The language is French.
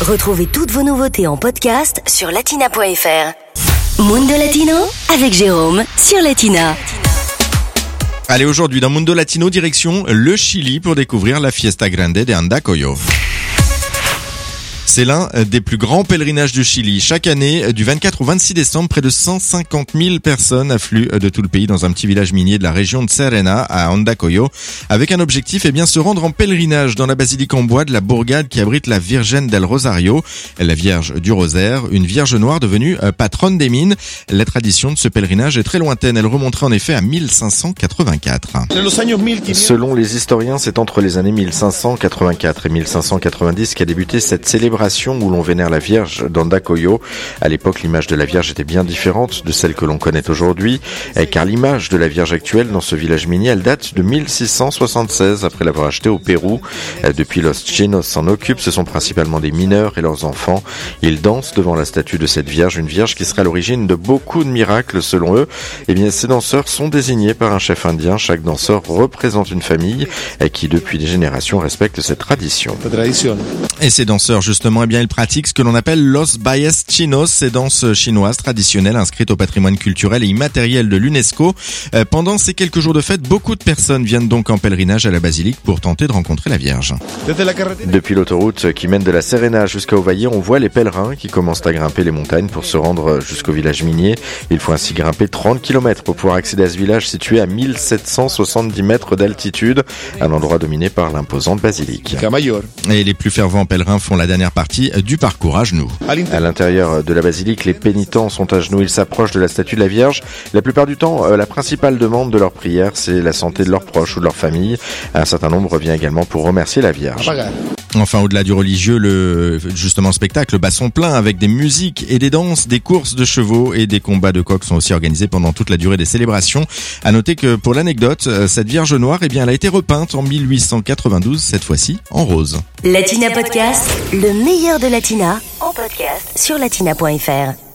Retrouvez toutes vos nouveautés en podcast sur latina.fr. Mundo Latino avec Jérôme sur Latina. Allez, aujourd'hui dans Mundo Latino, direction le Chili pour découvrir la Fiesta Grande de Andacoyo. C'est l'un des plus grands pèlerinages du Chili. Chaque année, du 24 au 26 décembre, près de 150 000 personnes affluent de tout le pays dans un petit village minier de la région de Serena, à Andacoyo, avec un objectif, eh bien, se rendre en pèlerinage dans la basilique en bois de la bourgade qui abrite la Virgen del Rosario, la Vierge du Rosaire, une Vierge noire devenue euh, patronne des mines. La tradition de ce pèlerinage est très lointaine. Elle remonterait en effet à 1584. Selon les historiens, c'est entre les années 1584 et 1590 qu'a débuté cette célébration où l'on vénère la Vierge d'Andacoyo. À l'époque, l'image de la Vierge était bien différente de celle que l'on connaît aujourd'hui, eh, car l'image de la Vierge actuelle dans ce village minier, elle date de 1676 après l'avoir achetée au Pérou. Eh, depuis, Los Chinos s'en occupent. Ce sont principalement des mineurs et leurs enfants. Ils dansent devant la statue de cette Vierge, une Vierge qui serait à l'origine de beaucoup de miracles selon eux. Eh bien, ces danseurs sont désignés par un chef indien. Chaque danseur représente une famille eh, qui, depuis des générations, respecte cette tradition. Et ces danseurs, justement, eh bien, ils pratiquent ce que l'on appelle los bailes chinos, ces danses chinoises traditionnelles inscrites au patrimoine culturel et immatériel de l'UNESCO. Euh, pendant ces quelques jours de fête, beaucoup de personnes viennent donc en pèlerinage à la basilique pour tenter de rencontrer la Vierge. Depuis l'autoroute qui mène de la Serena jusqu'à Ovaillé, on voit les pèlerins qui commencent à grimper les montagnes pour se rendre jusqu'au village minier. Il faut ainsi grimper 30 km pour pouvoir accéder à ce village situé à 1770 mètres d'altitude, un endroit dominé par l'imposante basilique. Et les plus fervents pèlerins font la dernière partie du parcours à genoux. À l'intérieur de la basilique, les pénitents sont à genoux, ils s'approchent de la statue de la Vierge. La plupart du temps, euh, la principale demande de leur prière, c'est la santé de leurs proches ou de leur famille. Un certain nombre vient également pour remercier la Vierge. Enfin, au-delà du religieux, le justement spectacle bat son plein avec des musiques et des danses, des courses de chevaux et des combats de coqs sont aussi organisés pendant toute la durée des célébrations. À noter que pour l'anecdote, euh, cette Vierge noire, eh bien, elle a été repeinte en 1892, cette fois-ci en rose. Latina Podcast, le meilleur de Latina, en podcast sur latina.fr.